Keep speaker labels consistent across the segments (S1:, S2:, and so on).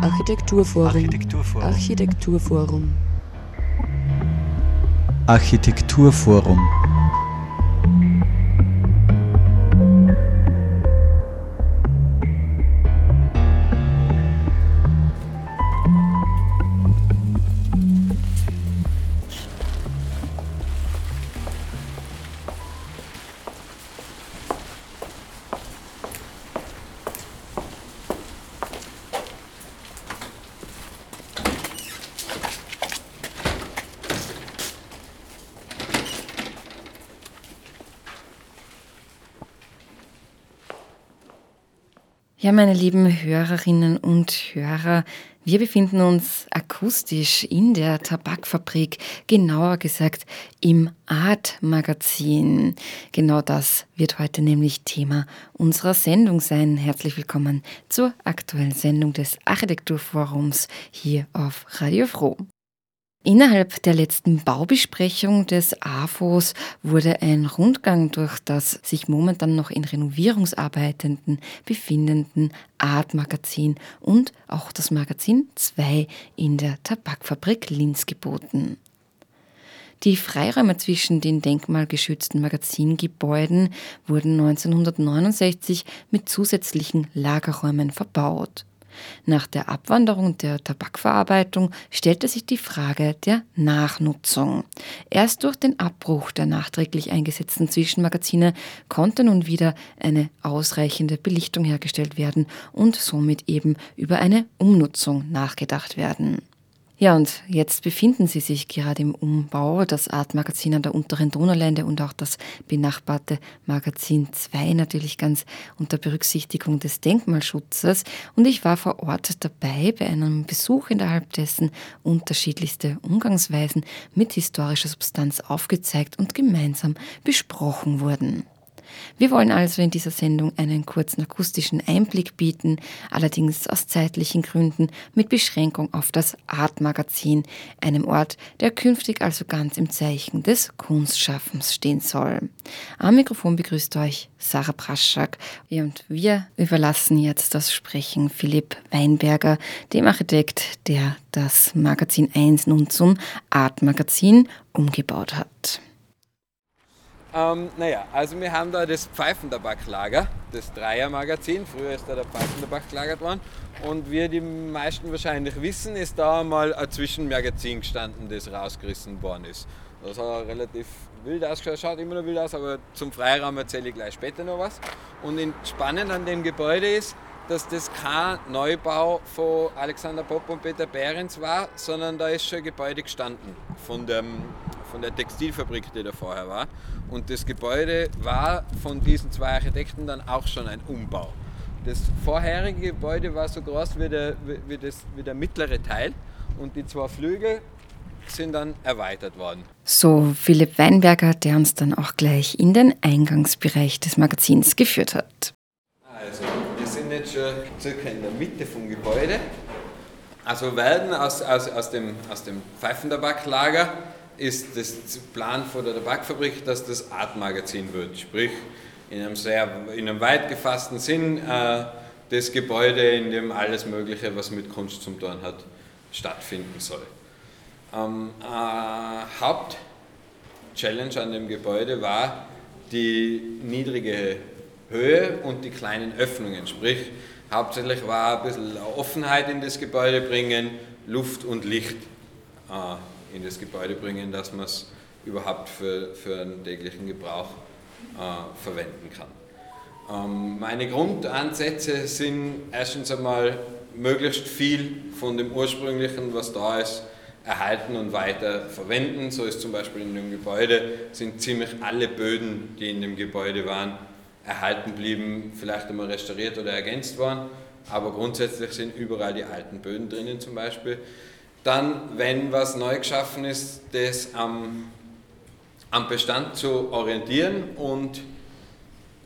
S1: Architekturforum.
S2: Architekturforum.
S1: Architekturforum.
S2: Architekturforum.
S3: Meine lieben Hörerinnen und Hörer, wir befinden uns akustisch in der Tabakfabrik, genauer gesagt im Art-Magazin. Genau das wird heute nämlich Thema unserer Sendung sein. Herzlich willkommen zur aktuellen Sendung des Architekturforums hier auf Radio Froh. Innerhalb der letzten Baubesprechung des AFOS wurde ein Rundgang durch das sich momentan noch in Renovierungsarbeiten befindenden Art-Magazin und auch das Magazin 2 in der Tabakfabrik Linz geboten. Die Freiräume zwischen den denkmalgeschützten Magazingebäuden wurden 1969 mit zusätzlichen Lagerräumen verbaut. Nach der Abwanderung der Tabakverarbeitung stellte sich die Frage der Nachnutzung. Erst durch den Abbruch der nachträglich eingesetzten Zwischenmagazine konnte nun wieder eine ausreichende Belichtung hergestellt werden und somit eben über eine Umnutzung nachgedacht werden. Ja, und jetzt befinden Sie sich gerade im Umbau, das Artmagazin an der unteren Donaulände und auch das benachbarte Magazin 2 natürlich ganz unter Berücksichtigung des Denkmalschutzes. Und ich war vor Ort dabei bei einem Besuch, innerhalb dessen unterschiedlichste Umgangsweisen mit historischer Substanz aufgezeigt und gemeinsam besprochen wurden. Wir wollen also in dieser Sendung einen kurzen akustischen Einblick bieten, allerdings aus zeitlichen Gründen mit Beschränkung auf das Art-Magazin, einem Ort, der künftig also ganz im Zeichen des Kunstschaffens stehen soll. Am Mikrofon begrüßt euch Sarah Praschak und wir überlassen jetzt das Sprechen Philipp Weinberger, dem Architekt, der das Magazin 1 nun zum Art-Magazin umgebaut hat.
S4: Ähm, naja, also wir haben da das Pfeifentabak-Lager, das Dreier-Magazin. Früher ist da der Pfeifentabak gelagert worden. Und wie die meisten wahrscheinlich wissen, ist da mal ein Zwischenmagazin gestanden, das rausgerissen worden ist. Das hat relativ wild ausgeschaut, schaut immer noch wild aus, aber zum Freiraum erzähle ich gleich später noch was. Und spannend an dem Gebäude ist, dass das kein Neubau von Alexander Popp und Peter Behrens war, sondern da ist schon ein Gebäude gestanden von, dem, von der Textilfabrik, die da vorher war. Und das Gebäude war von diesen zwei Architekten dann auch schon ein Umbau. Das vorherige Gebäude war so groß wie der, wie das, wie der mittlere Teil und die zwei Flügel sind dann erweitert worden.
S3: So Philipp Weinberger, der uns dann auch gleich in den Eingangsbereich des Magazins geführt hat.
S4: Also, wir sind jetzt schon circa in der Mitte vom Gebäude. Also werden aus, aus, aus dem, aus dem Pfeifentabaklager ist das Plan von der Tabakfabrik, dass das Artmagazin wird. Sprich, in einem sehr in einem weit gefassten Sinn äh, das Gebäude, in dem alles Mögliche, was mit Kunst zum tun hat, stattfinden soll. Ähm, äh, Hauptchallenge an dem Gebäude war die niedrige Höhe und die kleinen Öffnungen. Sprich, hauptsächlich war ein bisschen Offenheit in das Gebäude bringen, Luft und Licht äh, in das Gebäude bringen, dass man es überhaupt für, für einen täglichen Gebrauch äh, verwenden kann. Ähm, meine Grundansätze sind erstens einmal möglichst viel von dem ursprünglichen, was da ist, erhalten und weiter verwenden. So ist zum Beispiel in dem Gebäude sind ziemlich alle Böden, die in dem Gebäude waren, erhalten blieben, vielleicht einmal restauriert oder ergänzt worden, aber grundsätzlich sind überall die alten Böden drinnen zum Beispiel. Dann, wenn was neu geschaffen ist, das am, am Bestand zu orientieren und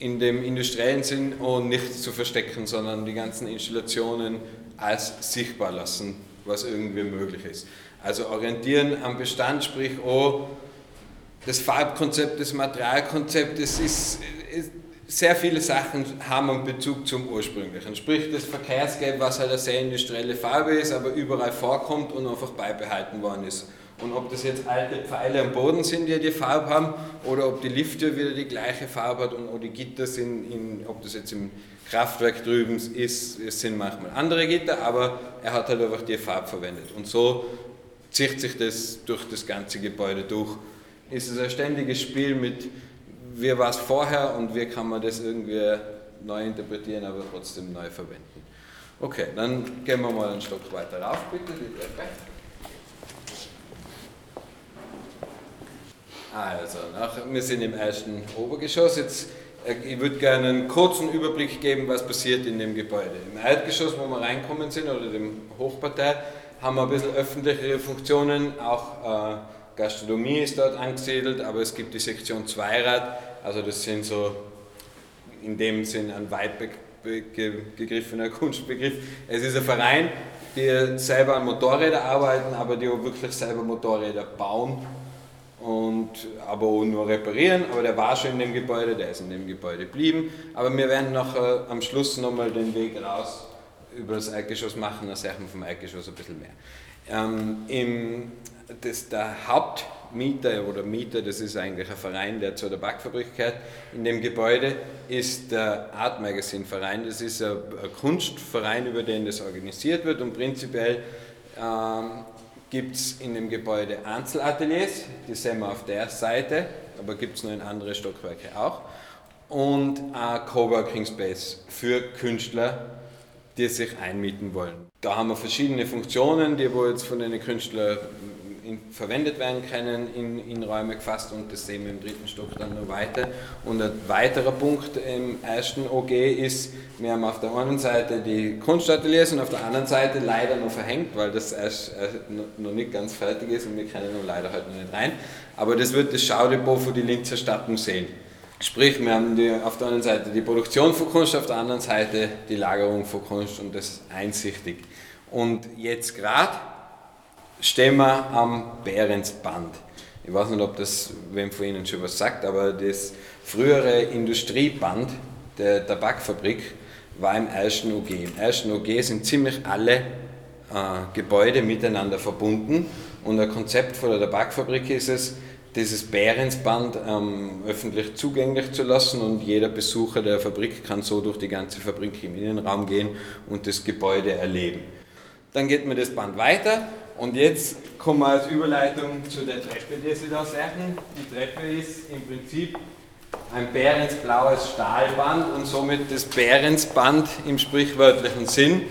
S4: in dem industriellen Sinn und nichts zu verstecken, sondern die ganzen Installationen als sichtbar lassen, was irgendwie möglich ist. Also orientieren am Bestand, sprich, oh, das Farbkonzept, das Materialkonzept, das ist, ist sehr viele Sachen haben einen Bezug zum ursprünglichen. Sprich, das Verkehrsgelb, was halt eine sehr industrielle Farbe ist, aber überall vorkommt und einfach beibehalten worden ist. Und ob das jetzt alte Pfeile am Boden sind, die die Farbe haben, oder ob die Lifte wieder die gleiche Farbe hat und ob die Gitter sind, in, ob das jetzt im Kraftwerk drüben ist, es sind manchmal andere Gitter, aber er hat halt einfach die Farbe verwendet. Und so zieht sich das durch das ganze Gebäude durch. Ist es ein ständiges Spiel mit wie war es vorher und wie kann man das irgendwie neu interpretieren, aber trotzdem neu verwenden. Okay, dann gehen wir mal einen Stock weiter rauf, bitte. Also, nach, wir sind im ersten Obergeschoss. Jetzt, äh, ich würde gerne einen kurzen Überblick geben, was passiert in dem Gebäude. Im Erdgeschoss, wo wir reinkommen sind, oder dem Hochparterre, haben wir ein bisschen öffentlichere Funktionen, auch äh, Gastronomie ist dort angesiedelt, aber es gibt die Sektion Zweirad, also das sind so in dem Sinn ein weit gegriffener Kunstbegriff. Es ist ein Verein, die selber an Motorrädern arbeiten, aber die auch wirklich selber Motorräder bauen und aber auch nur reparieren. Aber der war schon in dem Gebäude, der ist in dem Gebäude geblieben. Aber wir werden noch äh, am Schluss nochmal den Weg raus über das Erdgeschoss machen, dann sehen wir vom Erdgeschoss ein bisschen mehr. Ähm, im das, der Hauptmieter oder Mieter, das ist eigentlich ein Verein, der zu der Backfabrik gehört, in dem Gebäude ist der Art Magazine Verein. Das ist ein, ein Kunstverein, über den das organisiert wird und prinzipiell ähm, gibt es in dem Gebäude Einzelateliers, die sehen wir auf der Seite, aber gibt es noch in andere Stockwerke auch. Und ein Coworking Space für Künstler, die sich einmieten wollen. Da haben wir verschiedene Funktionen, die wo jetzt von den Künstlern in, verwendet werden können, in, in Räume gefasst und das sehen wir im dritten Stock dann noch weiter. Und ein weiterer Punkt im ersten OG ist, wir haben auf der einen Seite die Kunstateliers und auf der anderen Seite leider noch verhängt, weil das erst noch nicht ganz fertig ist und wir können noch leider halt noch nicht rein. Aber das wird das Schaudepot für die Linzer Stadtmuseen. Sprich, wir haben die, auf der einen Seite die Produktion von Kunst, auf der anderen Seite die Lagerung von Kunst und das ist einsichtig. Und jetzt gerade stehen wir am Behrensband. Ich weiß nicht, ob das wem von Ihnen schon was sagt, aber das frühere Industrieband der Tabakfabrik war im ersten OG. Im ersten OG sind ziemlich alle äh, Gebäude miteinander verbunden und ein Konzept von der Tabakfabrik ist es, dieses Behrensband ähm, öffentlich zugänglich zu lassen und jeder Besucher der Fabrik kann so durch die ganze Fabrik im Innenraum gehen und das Gebäude erleben. Dann geht mir das Band weiter und jetzt kommen wir als Überleitung zu der Treppe, die Sie da sehen. Die Treppe ist im Prinzip ein bärensblaues Stahlband und somit das Bärensband im sprichwörtlichen Sinn,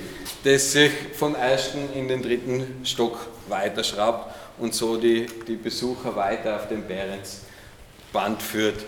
S4: das sich vom ersten in den dritten Stock weiterschraubt und so die, die Besucher weiter auf dem Bärensband führt.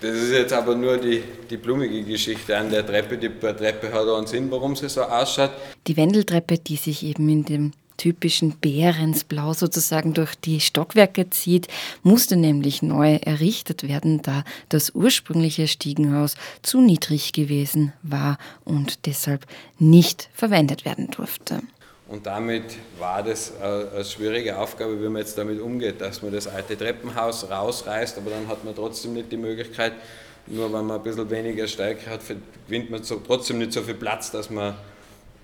S4: Das ist jetzt aber nur die, die blumige Geschichte an der Treppe. Die Treppe hat auch einen Sinn, warum sie so ausschaut.
S3: Die Wendeltreppe, die sich eben in dem typischen Bärensblau sozusagen durch die Stockwerke zieht, musste nämlich neu errichtet werden, da das ursprüngliche Stiegenhaus zu niedrig gewesen war und deshalb nicht verwendet werden durfte.
S4: Und damit war das eine schwierige Aufgabe, wie man jetzt damit umgeht, dass man das alte Treppenhaus rausreißt, aber dann hat man trotzdem nicht die Möglichkeit, nur weil man ein bisschen weniger Stärke hat, gewinnt man trotzdem nicht so viel Platz, dass man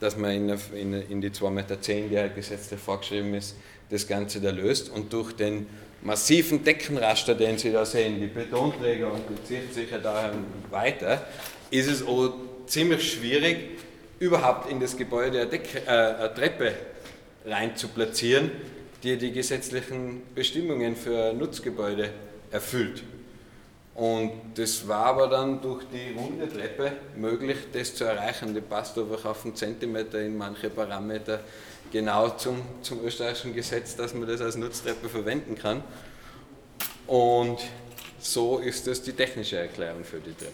S4: dass man in, in, in die 2,10 Meter, die halt gesetzlich vorgeschrieben ist, das Ganze da löst. Und durch den massiven Deckenraster, den Sie da sehen, die Betonträger und die zieht sich ja daher weiter, ist es auch ziemlich schwierig, überhaupt in das Gebäude eine, Decke, äh, eine Treppe rein zu platzieren, die die gesetzlichen Bestimmungen für Nutzgebäude erfüllt. Und das war aber dann durch die runde Treppe möglich, das zu erreichen. Die passt einfach auf einen Zentimeter in manche Parameter genau zum, zum österreichischen Gesetz, dass man das als Nutztreppe verwenden kann. Und so ist das die technische Erklärung für die Treppe.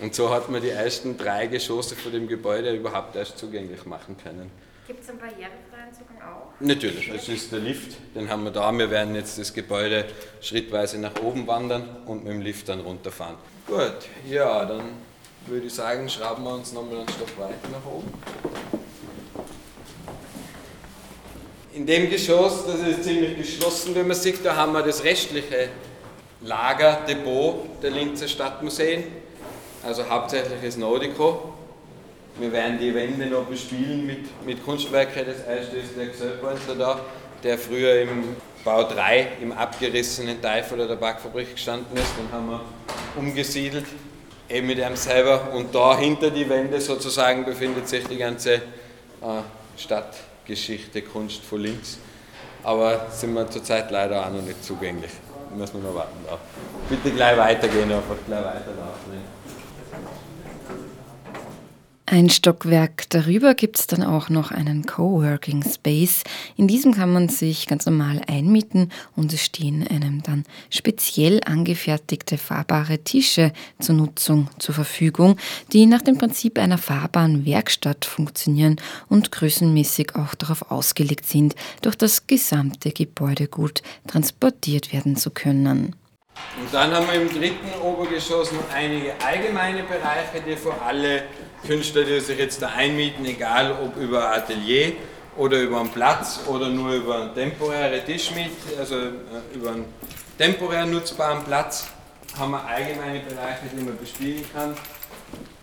S4: Und so hat man die ersten drei Geschosse von dem Gebäude überhaupt erst zugänglich machen können.
S3: Gibt es einen barrierefreien Zugang auch?
S4: Natürlich, das ist der Lift, den haben wir da. Wir werden jetzt das Gebäude schrittweise nach oben wandern und mit dem Lift dann runterfahren. Gut, ja, dann würde ich sagen, schrauben wir uns nochmal einen Stock weiter nach oben. In dem Geschoss, das ist ziemlich geschlossen, wie man sieht, da haben wir das restliche Lagerdepot der Linzer Stadtmuseen. also hauptsächlich ist Nordico. Wir werden die Wände noch bespielen mit, mit Kunstwerken. Das erste ist der Gesellbräuntler da, der früher im Bau 3 im abgerissenen Teil von der Tabakfabrik gestanden ist. Den haben wir umgesiedelt, eben mit ihm selber. Und da hinter die Wände sozusagen befindet sich die ganze äh, Stadtgeschichte, Kunst von links. Aber sind wir zurzeit leider auch noch nicht zugänglich. Müssen wir noch warten. Da. Bitte gleich weitergehen, einfach gleich weiterlaufen.
S3: Ein Stockwerk darüber gibt es dann auch noch einen Coworking Space. In diesem kann man sich ganz normal einmieten und es stehen einem dann speziell angefertigte fahrbare Tische zur Nutzung zur Verfügung, die nach dem Prinzip einer fahrbaren Werkstatt funktionieren und größenmäßig auch darauf ausgelegt sind, durch das gesamte Gebäude gut transportiert werden zu können.
S4: Und dann haben wir im dritten Obergeschoss noch einige allgemeine Bereiche, die für alle Künstler, die sich jetzt da einmieten, egal ob über Atelier oder über einen Platz oder nur über einen temporären Tischmiet, also äh, über einen temporär nutzbaren Platz, haben wir allgemeine Bereiche, die man bespielen kann.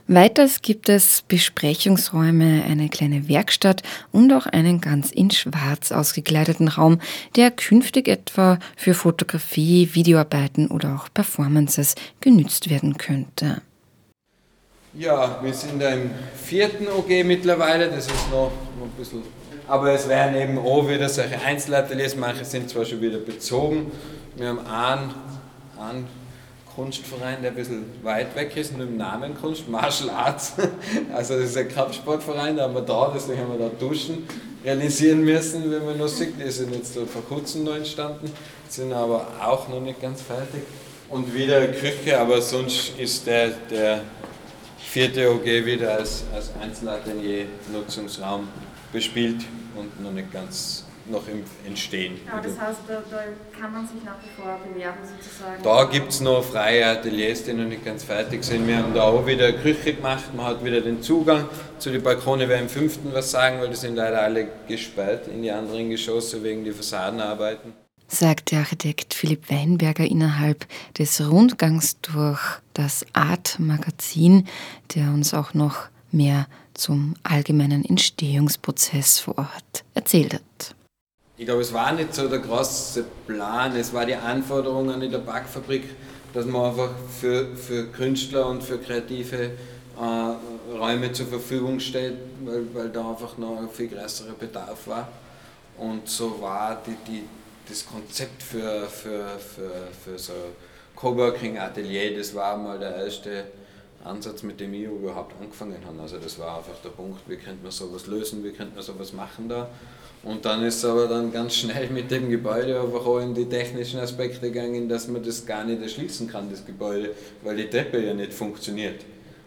S3: Weiters gibt es Besprechungsräume, eine kleine Werkstatt und auch einen ganz in schwarz ausgekleideten Raum, der künftig etwa für Fotografie, Videoarbeiten oder auch Performances genützt werden könnte.
S4: Ja, wir sind da im vierten OG mittlerweile, das ist noch, ein bisschen. Aber es werden eben auch wieder solche Einzelateliers, manche sind zwar schon wieder bezogen. Wir haben einen, einen Kunstverein, der ein bisschen weit weg ist, mit dem Namen Kunst, Martial Arts. Also das ist ein Kampfsportverein, da haben wir da, deswegen haben wir da Duschen realisieren müssen, wenn man noch sieht. Die sind jetzt vor kurzem noch entstanden, sind aber auch noch nicht ganz fertig. Und wieder Küche, aber sonst ist der, der vierte OG wieder als, als Einzelatelier-Nutzungsraum bespielt und noch nicht ganz noch im Entstehen.
S3: Ja, das heißt, da, da, kann man sich nach wie vor bewerben sozusagen?
S4: Da gibt es noch freie Ateliers, die noch nicht ganz fertig sind. Wir haben da auch wieder eine Küche gemacht, man hat wieder den Zugang zu den Balkone, wer im fünften was sagen, weil die sind leider alle gesperrt in die anderen Geschosse wegen der Fassadenarbeiten
S3: sagt der Architekt Philipp Weinberger innerhalb des Rundgangs durch das Art-Magazin, der uns auch noch mehr zum allgemeinen Entstehungsprozess vor Ort erzählt hat.
S4: Ich glaube, es war nicht so der große Plan, es war die Anforderung an die Tabakfabrik, dass man einfach für, für Künstler und für kreative äh, Räume zur Verfügung stellt, weil, weil da einfach noch ein viel größerer Bedarf war. Und so war die, die das Konzept für, für, für, für so Coworking Atelier, das war mal der erste Ansatz, mit dem ich überhaupt angefangen habe. Also das war einfach der Punkt, wie könnte man sowas lösen, wie könnte man sowas machen da. Und dann ist es aber dann ganz schnell mit dem Gebäude einfach auch in die technischen Aspekte gegangen, dass man das gar nicht erschließen kann, das Gebäude, weil die Treppe ja nicht funktioniert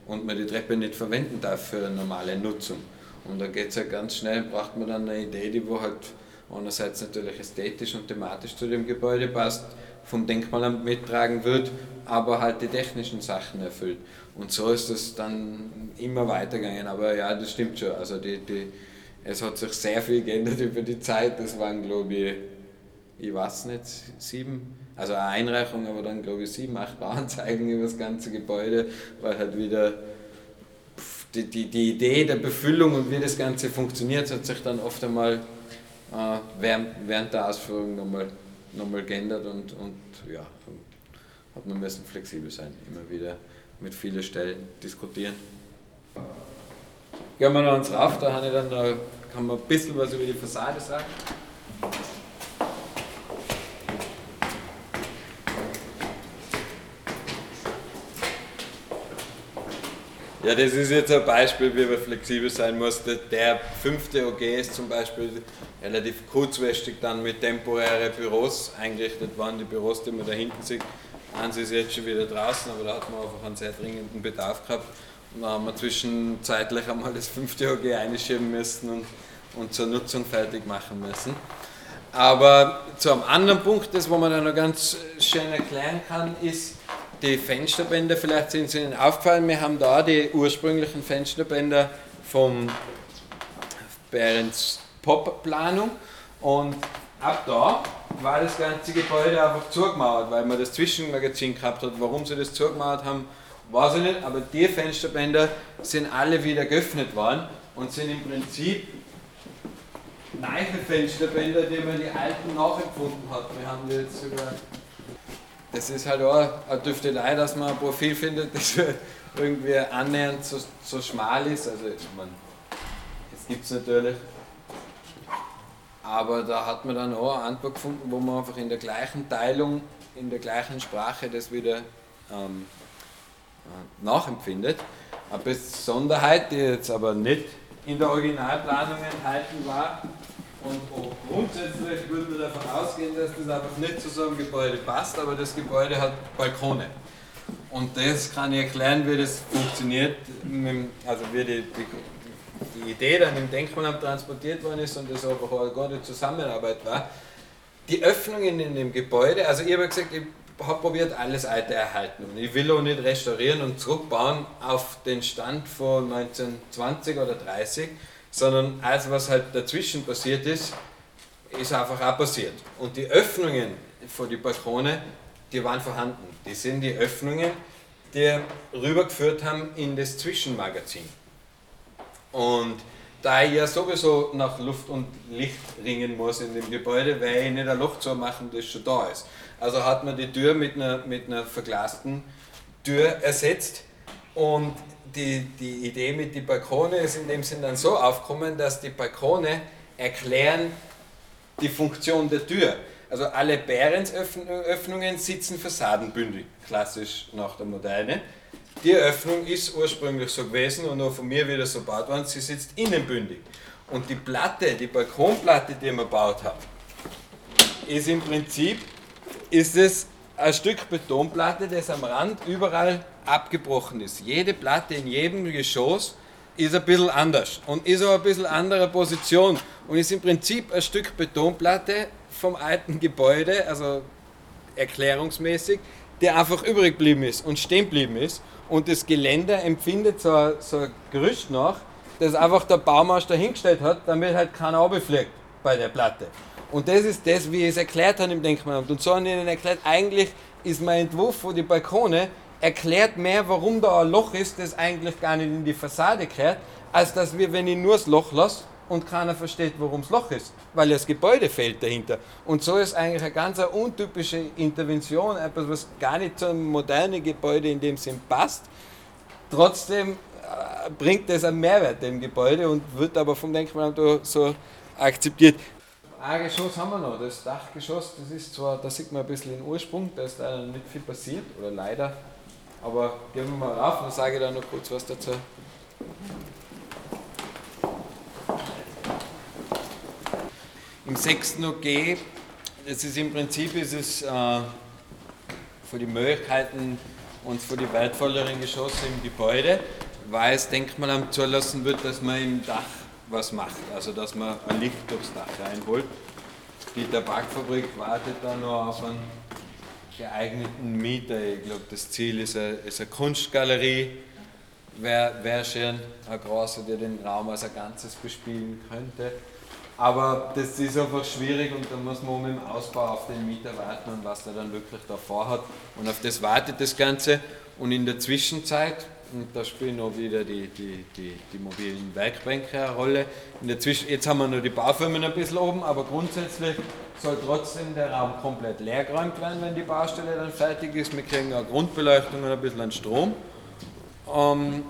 S4: und man die Treppe nicht verwenden darf für normale Nutzung. Und dann geht es ja ganz schnell, braucht man dann eine Idee, die wo halt einerseits natürlich ästhetisch und thematisch zu dem Gebäude passt, vom Denkmalamt mittragen wird, aber halt die technischen Sachen erfüllt. Und so ist es dann immer weitergegangen. Aber ja, das stimmt schon. Also die, die, es hat sich sehr viel geändert über die Zeit. Das waren, glaube ich, ich weiß nicht, sieben, also eine Einreichung, aber dann, glaube ich, sieben, acht Bauanzeigen über das ganze Gebäude, weil halt wieder die, die, die Idee der Befüllung und wie das Ganze funktioniert, hat sich dann oft einmal äh, während, während der Ausführung nochmal nochmal geändert und, und ja, hat man müssen flexibel sein, immer wieder mit vielen Stellen diskutieren. Gehen wir noch ans Rauf, da dann, kann man ein bisschen was über die Fassade sagen. Ja, das ist jetzt ein Beispiel, wie man flexibel sein muss. Der fünfte OG ist zum Beispiel relativ kurzfristig dann mit temporären Büros eingerichtet worden. Die Büros, die man da hinten sieht, eins ist jetzt schon wieder draußen, aber da hat man einfach einen sehr dringenden Bedarf gehabt. Und da haben wir zwischenzeitlich einmal das fünfte OG einschieben müssen und, und zur Nutzung fertig machen müssen. Aber zu einem anderen Punkt, das wo man dann noch ganz schön erklären kann, ist, die Fensterbänder, vielleicht sind sie Ihnen aufgefallen, wir haben da die ursprünglichen Fensterbänder vom Behrens Pop-Planung und ab da war das ganze Gebäude einfach zugemauert, weil man das Zwischenmagazin gehabt hat. Warum sie das zugemauert haben, weiß ich nicht, aber die Fensterbänder sind alle wieder geöffnet worden und sind im Prinzip neue Fensterbänder, die man die alten nachempfunden hat. Wir haben die jetzt sogar. Das ist halt auch eine Düftelei, dass man ein Profil findet, das irgendwie annähernd so, so schmal ist. Also, ich meine, das gibt es natürlich. Aber da hat man dann auch eine Antwort gefunden, wo man einfach in der gleichen Teilung, in der gleichen Sprache das wieder ähm, äh, nachempfindet. Eine Besonderheit, die jetzt aber nicht in der Originalplanung enthalten war, und grundsätzlich würden wir davon ausgehen, dass das einfach nicht zu so einem Gebäude passt, aber das Gebäude hat Balkone. Und das kann ich erklären, wie das funktioniert, also wie die, die, die Idee dann im Denkmalamt transportiert worden ist und das einfach eine gute Zusammenarbeit war. Die Öffnungen in dem Gebäude, also ich habe gesagt, ich habe probiert, alles alte erhalten. Und ich will auch nicht restaurieren und zurückbauen auf den Stand von 1920 oder 30, sondern alles, was halt dazwischen passiert ist, ist einfach auch passiert. Und die Öffnungen vor die Balkone, die waren vorhanden. Die sind die Öffnungen, die rübergeführt haben in das Zwischenmagazin. Und da ich ja sowieso nach Luft und Licht ringen muss in dem Gebäude, weil ich nicht ein Loch zu machen, das schon da ist. Also hat man die Tür mit einer, mit einer verglasten Tür ersetzt und die, die Idee mit den Balkone ist in dem Sinn dann so aufgekommen, dass die Balkone erklären die Funktion der Tür. Also alle Behrensöffnungen sitzen fassadenbündig, klassisch nach der Moderne. Die Öffnung ist ursprünglich so gewesen und auch von mir wieder so gebaut worden, sie sitzt innenbündig. Und die Platte, die Balkonplatte, die man gebaut hat, ist im Prinzip ist es ein Stück Betonplatte, das am Rand überall abgebrochen ist. Jede Platte in jedem Geschoss ist ein bisschen anders und ist auch ein bisschen anderer Position und ist im Prinzip ein Stück Betonplatte vom alten Gebäude, also erklärungsmäßig, der einfach übrig geblieben ist und stehen geblieben ist und das Geländer empfindet so ein, so ein Gerüst nach, das einfach der Baumeister hingestellt hat, damit halt keiner runterfliegt bei der Platte. Und das ist das, wie ich es erklärt habe im Denkmalamt. Und so habe ich ihnen erklärt, eigentlich ist mein Entwurf für die Balkone erklärt mehr, warum da ein Loch ist, das eigentlich gar nicht in die Fassade gehört, als dass wir, wenn ich nur das Loch lasse und keiner versteht, warum das Loch ist, weil das Gebäude fehlt dahinter. Und so ist eigentlich eine ganz untypische Intervention, etwas, was gar nicht zum modernen Gebäude in dem Sinn passt. Trotzdem äh, bringt das einen Mehrwert dem Gebäude und wird aber vom Denkmalamt so akzeptiert. Ein Geschoss haben wir noch, das Dachgeschoss, das ist zwar, da sieht man ein bisschen den Ursprung, da ist leider nicht viel passiert, oder leider, aber gehen wir mal rauf, dann sage da noch kurz was dazu. Im sechsten OG, das ist im Prinzip ist es äh, für die Möglichkeiten und für die wertvolleren Geschosse im Gebäude, weil es Denkmalamt zulassen wird, dass man im Dach was macht, also dass man ein Licht durchs Dach reinholt. Die Tabakfabrik wartet da noch auf einen geeigneten Mieter. Ich glaube, das Ziel ist eine, ist eine Kunstgalerie. Wäre wär schön, ein großer, der den Raum als ein Ganzes bespielen könnte. Aber das ist einfach schwierig und da muss man mit dem Ausbau auf den Mieter warten und was er dann wirklich davor hat. Und auf das wartet das Ganze. Und in der Zwischenzeit, und da spielen auch wieder die, die, die, die mobilen Werkbänke eine Rolle. In der Zwischen jetzt haben wir nur die Baufirmen ein bisschen oben, aber grundsätzlich soll trotzdem der Raum komplett leer geräumt werden, wenn die Baustelle dann fertig ist. Wir kriegen eine Grundbeleuchtung und ein bisschen an Strom. Ähm,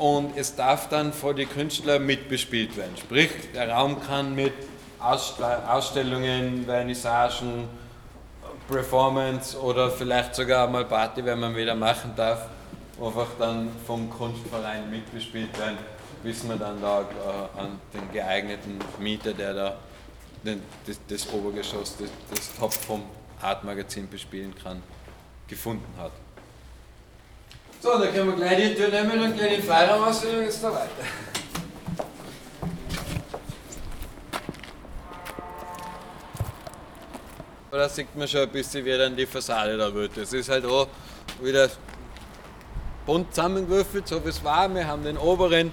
S4: und es darf dann vor die Künstler mitbespielt werden. Sprich, der Raum kann mit Ausstellungen, Vernissagen, Performance oder vielleicht sogar mal Party, wenn man wieder machen darf, einfach dann vom Kunstverein mitbespielt werden, bis man dann da äh, an den geeigneten Mieter, der da das, Obergeschoss, das, das Top vom Art-Magazin bespielen kann, gefunden hat. So, dann können wir gleich die Tür nehmen und gleich den Freiraum auswählen und jetzt da weiter. Da sieht man schon ein bisschen, wie dann die Fassade da wird. Es ist halt auch wieder bunt zusammengewürfelt, so wie es war. Wir haben den oberen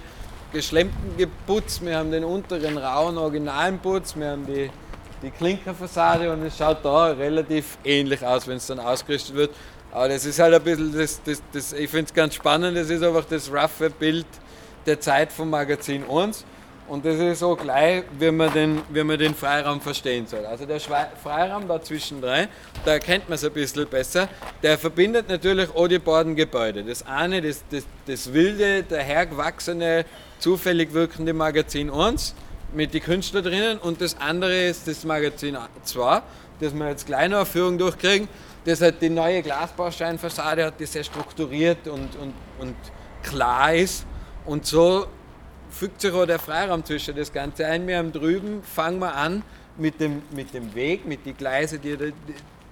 S4: geschlemmten geputzt, wir haben den unteren rauen originalen Putz, wir haben die, die Klinkerfassade und es schaut da relativ ähnlich aus, wenn es dann ausgerüstet wird. Aber das ist halt ein bisschen, das, das, das, ich finde es ganz spannend, das ist einfach das roughe Bild der Zeit vom Magazin 1. Und das ist so gleich, wie man den, wie man den Freiraum verstehen soll. Also der Freiraum da zwischen drei, da erkennt man es ein bisschen besser, der verbindet natürlich auch die beiden Gebäude. Das eine, das, das, das wilde, dahergewachsene, zufällig wirkende Magazin 1 mit den Künstlern drinnen und das andere ist das Magazin 2, das wir jetzt kleine Aufführung durchkriegen. Das hat die neue Glasbauscheinfassade hat, die sehr strukturiert und, und, und klar ist. Und so fügt sich auch der Freiraum zwischen das Ganze ein. Wir haben drüben, fangen wir an mit dem, mit dem Weg, mit den Gleisen, die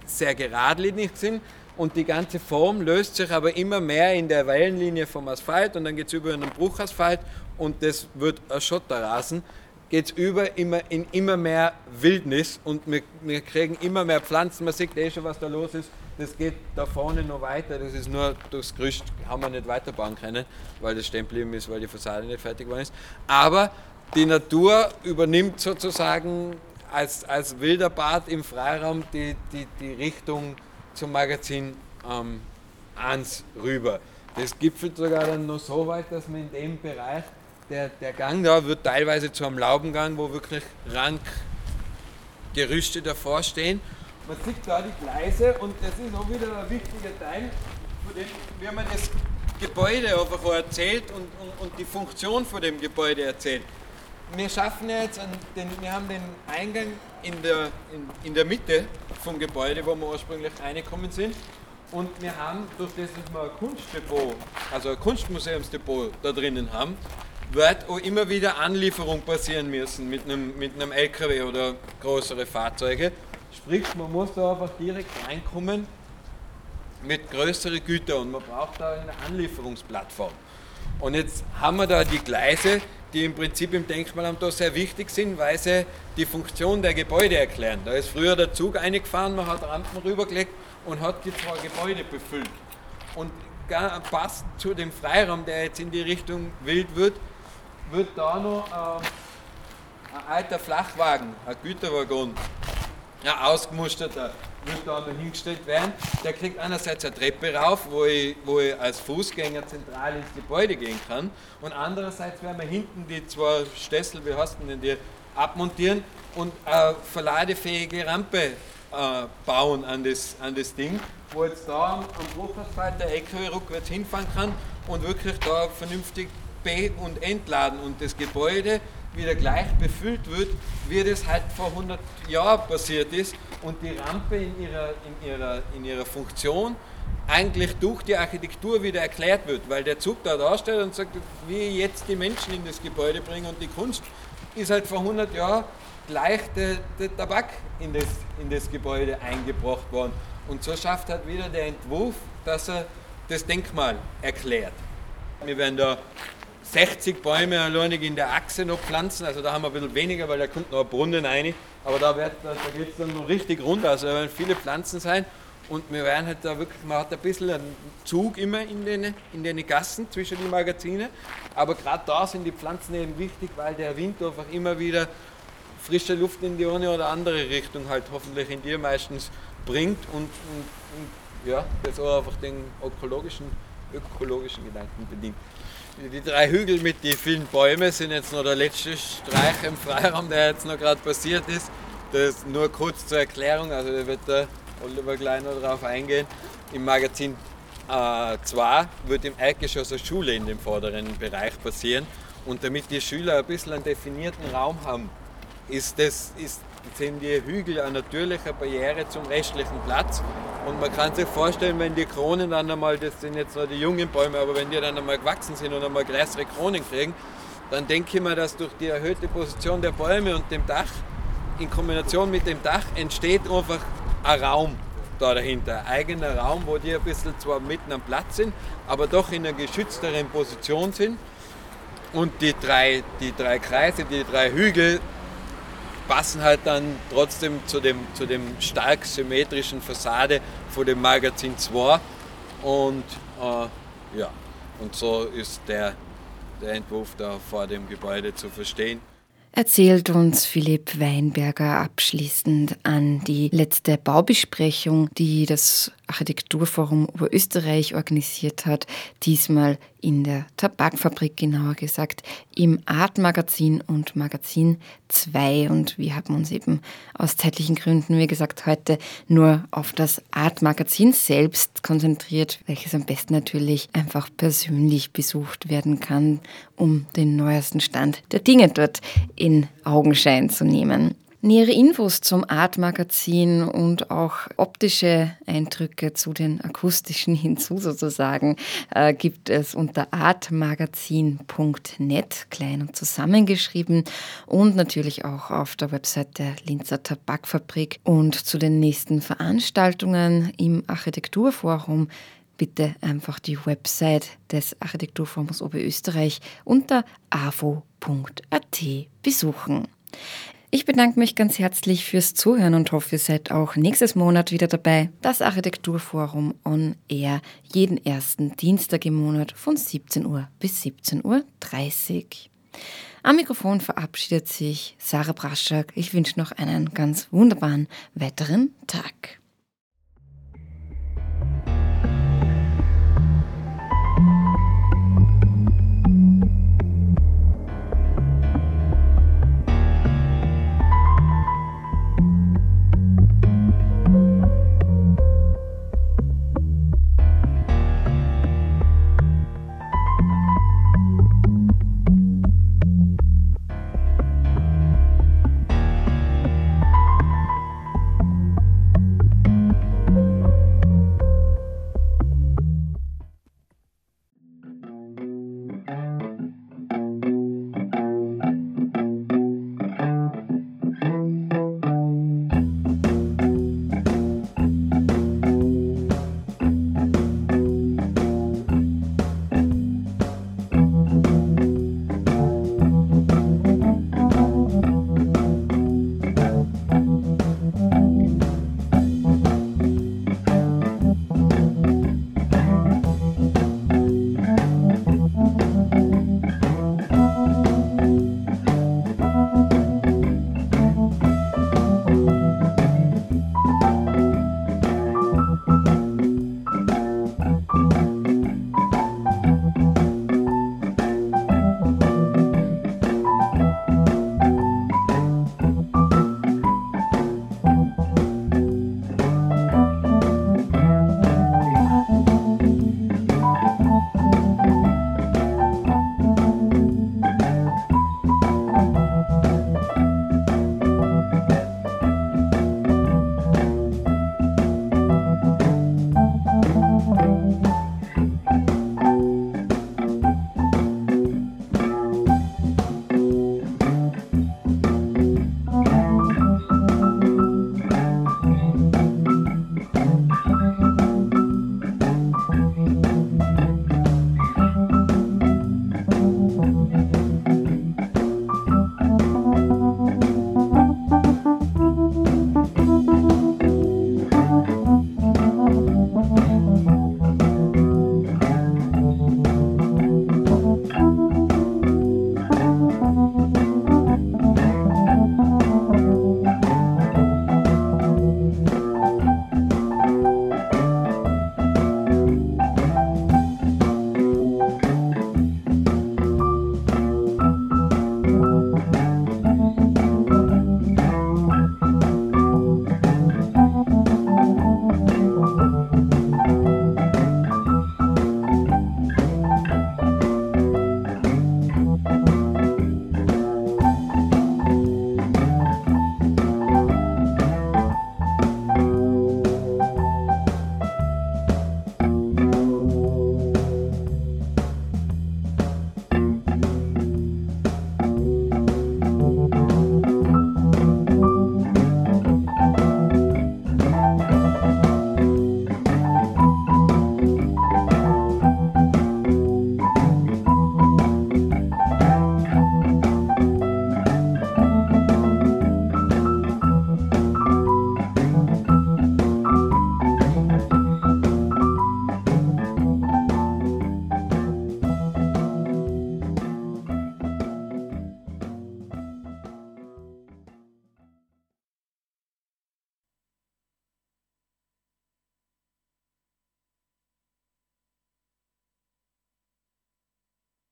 S4: sehr geradlinig sind. Und die ganze Form löst sich aber immer mehr in der Wellenlinie vom Asphalt und dann geht es über einen Bruchasphalt und das wird ein Schotterrasen geht es über immer in immer mehr Wildnis und wir, wir, kriegen immer mehr Pflanzen. Man sieht eh schon, was da los ist. Das geht da vorne noch weiter. Das ist nur durchs Gerüst, haben wir nicht weiterbauen können, weil das stehen geblieben ist, weil die Fassade nicht fertig geworden ist. Aber die Natur übernimmt sozusagen als, als wilder Bad im Freiraum die, die, die Richtung zum Magazin ähm, 1 rüber. Das gipfelt sogar dann noch so weit, dass man in dem Bereich der, der Gang da wird teilweise zu einem Laubengang, wo wirklich rank Gerüste davor stehen. Man sieht da die Gleise und das ist auch wieder ein wichtiger Teil, von dem, wie man das Gebäude einfach erzählt und, und, und die Funktion von dem Gebäude erzählt. Wir schaffen jetzt, den, wir haben den Eingang in der, in, in der Mitte vom Gebäude, wo wir ursprünglich reingekommen sind. Und wir haben, durch das, dass wir ein Kunstdepot, also ein Kunstmuseumsdepot da drinnen haben, wird auch immer wieder Anlieferung passieren müssen mit einem, mit einem LKW oder größere Fahrzeuge. Sprich, man muss da einfach direkt reinkommen mit größeren Gütern und man braucht da eine Anlieferungsplattform. Und jetzt haben wir da die Gleise, die im Prinzip im Denkmalamt da sehr wichtig sind, weil sie die Funktion der Gebäude erklären. Da ist früher der Zug eingefahren, man hat Rampen rübergelegt und hat die zwei Gebäude befüllt. Und passt zu dem Freiraum, der jetzt in die Richtung wild wird, wird da noch äh, ein alter Flachwagen, ein Güterwaggon, ein ausgemusterter, wird da noch hingestellt werden. Der kriegt einerseits eine Treppe rauf, wo ich, wo ich als Fußgänger zentral ins Gebäude gehen kann. Und andererseits werden wir hinten die zwei Stessel, wie heißt denn die, abmontieren und eine verladefähige Rampe äh, bauen an das, an das Ding, wo jetzt da am Bruchasphalt der LKW rückwärts hinfahren kann und wirklich da vernünftig be- und entladen und das Gebäude wieder gleich befüllt wird, wie das halt vor 100 Jahren passiert ist und die Rampe in ihrer, in ihrer, in ihrer Funktion eigentlich durch die Architektur wieder erklärt wird, weil der Zug da da steht und sagt, wie jetzt die Menschen in das Gebäude bringen und die Kunst ist halt vor 100 Jahren gleich der, der Tabak in das, in das Gebäude eingebracht worden. Und so schafft halt wieder der Entwurf, dass er das Denkmal erklärt. Wir werden da 60 Bäume alleinig in der Achse noch pflanzen. Also da haben wir ein bisschen weniger, weil da kommt noch ein Brunnen rein. Aber da, da geht es dann noch richtig runter. Also da werden viele Pflanzen sein. Und wir werden halt da wirklich, man hat ein bisschen einen Zug immer in den, in den Gassen zwischen die Magazine. Aber gerade da sind die Pflanzen eben wichtig, weil der Wind einfach immer wieder frische Luft in die eine oder andere Richtung halt hoffentlich in dir meistens bringt und, und, und ja, das auch einfach den ökologischen, ökologischen Gedanken bedingt. Die drei Hügel mit den vielen Bäumen sind jetzt noch der letzte Streich im Freiraum, der jetzt noch gerade passiert ist. Das nur kurz zur Erklärung, also da wird der Oliver gleich noch drauf eingehen. Im Magazin 2 äh, wird im Erdgeschoss eine Schule in dem vorderen Bereich passieren. Und damit die Schüler ein bisschen einen definierten Raum haben, ist das, ist sind die Hügel eine natürliche Barriere zum restlichen Platz. Und man kann sich vorstellen, wenn die Kronen dann einmal, das sind jetzt noch die jungen Bäume, aber wenn die dann einmal gewachsen sind und einmal größere Kronen kriegen, dann denke ich mir, dass durch die erhöhte Position der Bäume und dem Dach in Kombination mit dem Dach entsteht einfach ein Raum da dahinter. Ein eigener Raum, wo die ein bisschen zwar mitten am Platz sind, aber doch in einer geschützteren Position sind. Und die drei, die drei Kreise, die drei Hügel passen halt dann trotzdem zu dem, zu dem stark symmetrischen Fassade von dem Magazin 2. Und äh, ja, und so ist der, der Entwurf da vor dem Gebäude zu verstehen.
S3: Erzählt uns Philipp Weinberger abschließend an die letzte Baubesprechung, die das Architekturforum Oberösterreich organisiert hat, diesmal in der Tabakfabrik genauer gesagt, im Art Magazin und Magazin 2 und wir haben uns eben aus zeitlichen Gründen, wie gesagt, heute nur auf das Art Magazin selbst konzentriert, welches am besten natürlich einfach persönlich besucht werden kann, um den neuesten Stand der Dinge dort in Augenschein zu nehmen. Nähere Infos zum Art-Magazin und auch optische Eindrücke zu den akustischen hinzu sozusagen äh, gibt es unter artmagazin.net, klein und zusammengeschrieben und natürlich auch auf der Website der Linzer Tabakfabrik und zu den nächsten Veranstaltungen im Architekturforum bitte einfach die Website des Architekturforums Oberösterreich unter avo.at besuchen. Ich bedanke mich ganz herzlich fürs Zuhören und hoffe, ihr seid auch nächstes Monat wieder dabei. Das Architekturforum on Air jeden ersten Dienstag im Monat von 17 Uhr bis 17.30 Uhr. Am Mikrofon verabschiedet sich Sarah Braschak. Ich wünsche noch einen ganz wunderbaren weiteren Tag.